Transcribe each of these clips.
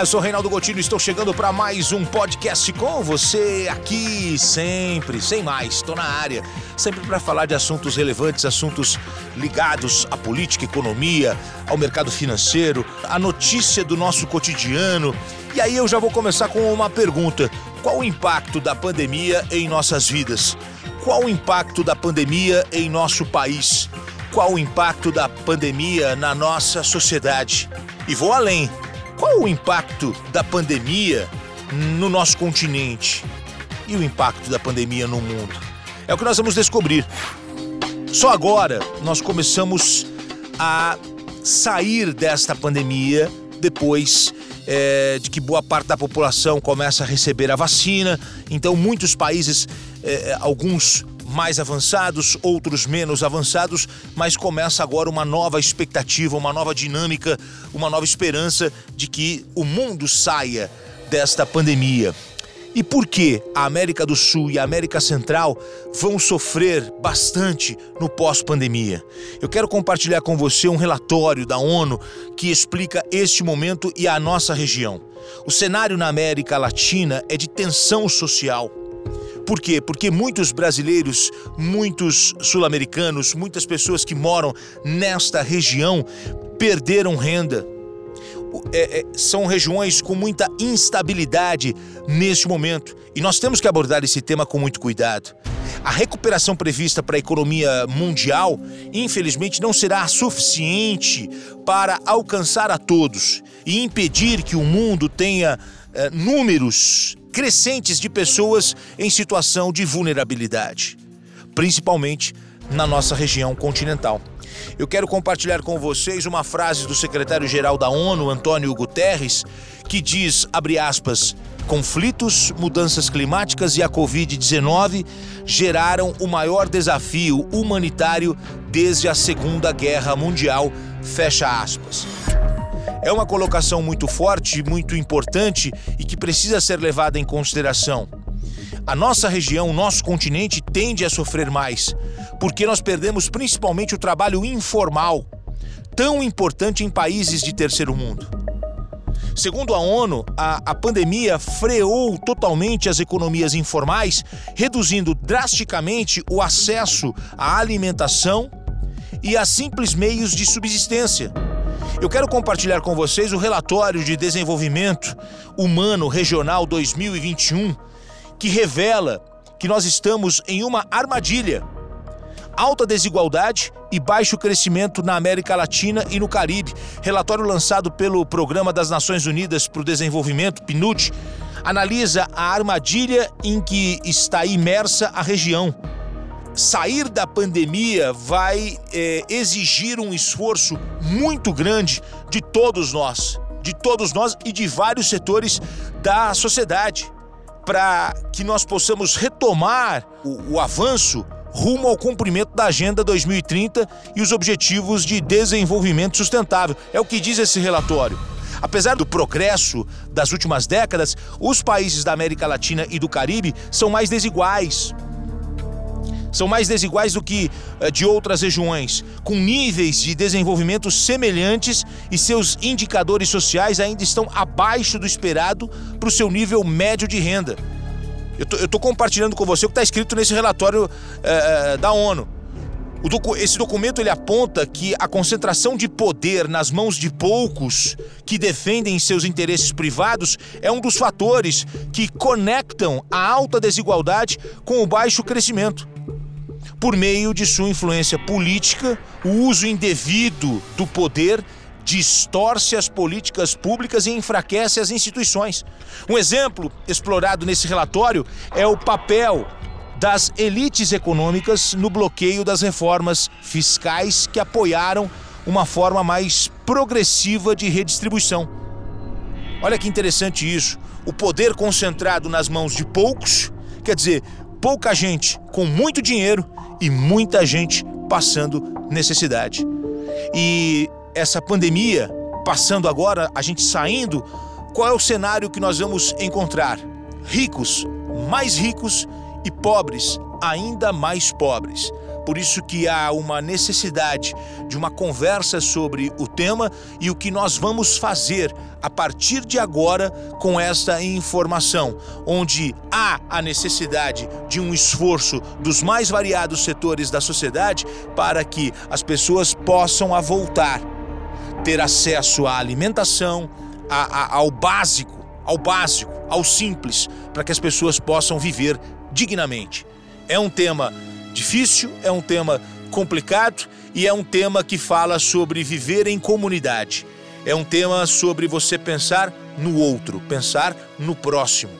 Eu sou Reinaldo Gotino e estou chegando para mais um podcast com você aqui sempre, sem mais, estou na área, sempre para falar de assuntos relevantes, assuntos ligados à política, economia, ao mercado financeiro, à notícia do nosso cotidiano. E aí eu já vou começar com uma pergunta: qual o impacto da pandemia em nossas vidas? Qual o impacto da pandemia em nosso país? Qual o impacto da pandemia na nossa sociedade? E vou além. Qual o impacto da pandemia no nosso continente e o impacto da pandemia no mundo? É o que nós vamos descobrir. Só agora nós começamos a sair desta pandemia depois é, de que boa parte da população começa a receber a vacina. Então, muitos países, é, alguns mais avançados, outros menos avançados, mas começa agora uma nova expectativa, uma nova dinâmica, uma nova esperança de que o mundo saia desta pandemia. E por que a América do Sul e a América Central vão sofrer bastante no pós-pandemia? Eu quero compartilhar com você um relatório da ONU que explica este momento e a nossa região. O cenário na América Latina é de tensão social por quê? Porque muitos brasileiros, muitos sul-americanos, muitas pessoas que moram nesta região perderam renda. É, é, são regiões com muita instabilidade neste momento e nós temos que abordar esse tema com muito cuidado. A recuperação prevista para a economia mundial, infelizmente, não será suficiente para alcançar a todos e impedir que o mundo tenha é, números crescentes de pessoas em situação de vulnerabilidade, principalmente na nossa região continental. Eu quero compartilhar com vocês uma frase do secretário-geral da ONU, Antônio Guterres, que diz, abre aspas, conflitos, mudanças climáticas e a Covid-19 geraram o maior desafio humanitário desde a Segunda Guerra Mundial, fecha aspas. É uma colocação muito forte, muito importante e que precisa ser levada em consideração. A nossa região, o nosso continente tende a sofrer mais, porque nós perdemos principalmente o trabalho informal, tão importante em países de terceiro mundo. Segundo a ONU, a, a, pandemia freou totalmente as economias informais, reduzindo drasticamente o acesso à alimentação e a simples meios de subsistência. Eu quero compartilhar com vocês o relatório de desenvolvimento humano regional 2021, que revela que nós estamos em uma armadilha. Alta desigualdade e baixo crescimento na América Latina e no Caribe. Relatório lançado pelo Programa das Nações Unidas para o Desenvolvimento, PNUD, analisa a armadilha em que está imersa a região sair da pandemia vai é, exigir um esforço muito grande de todos nós, de todos nós e de vários setores da sociedade, para que nós possamos retomar o, o avanço rumo ao cumprimento da Agenda 2030 e os Objetivos de Desenvolvimento Sustentável. É o que diz esse relatório. Apesar do progresso das últimas décadas, os países da América Latina e do Caribe são mais desiguais são mais desiguais do que uh, de outras regiões, com níveis de desenvolvimento semelhantes e seus indicadores sociais ainda estão abaixo do esperado para o seu nível médio de renda. Eu estou compartilhando com você o que está escrito nesse relatório uh, da ONU. Docu esse documento ele aponta que a concentração de poder nas mãos de poucos que defendem seus interesses privados é um dos fatores que conectam a alta desigualdade com o baixo crescimento por meio de sua influência política, o uso indevido do poder distorce as políticas públicas e enfraquece as instituições. Um exemplo explorado nesse relatório é o papel das elites econômicas no bloqueio das reformas fiscais que apoiaram uma forma mais progressiva de redistribuição. Olha que interessante isso. O poder concentrado nas mãos de poucos, quer dizer, pouca gente com muito dinheiro e muita gente passando necessidade. E essa pandemia, passando agora, a gente saindo, qual é o cenário que nós vamos encontrar? Ricos, mais ricos e pobres, ainda mais pobres. Por isso que há uma necessidade de uma conversa sobre o tema e o que nós vamos fazer a partir de agora com esta informação, onde há a necessidade de um esforço dos mais variados setores da sociedade para que as pessoas possam a voltar ter acesso à alimentação, a, a, ao básico, ao básico, ao simples, para que as pessoas possam viver dignamente. É um tema difícil, é um tema complicado e é um tema que fala sobre viver em comunidade. É um tema sobre você pensar no outro, pensar no próximo,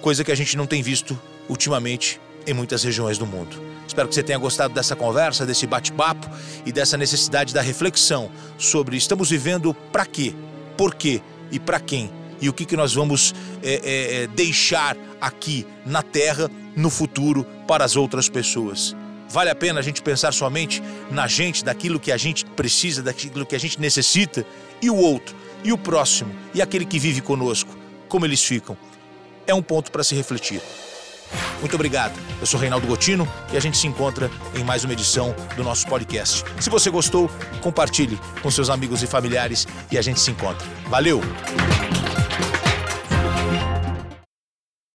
coisa que a gente não tem visto ultimamente em muitas regiões do mundo. Espero que você tenha gostado dessa conversa, desse bate-papo e dessa necessidade da reflexão sobre estamos vivendo para quê, por quê e para quem e o que, que nós vamos é, é, deixar aqui na Terra no futuro para as outras pessoas. Vale a pena a gente pensar somente na gente, daquilo que a gente precisa, daquilo que a gente necessita, e o outro, e o próximo, e aquele que vive conosco, como eles ficam. É um ponto para se refletir. Muito obrigado. Eu sou Reinaldo Gotino e a gente se encontra em mais uma edição do nosso podcast. Se você gostou, compartilhe com seus amigos e familiares e a gente se encontra. Valeu!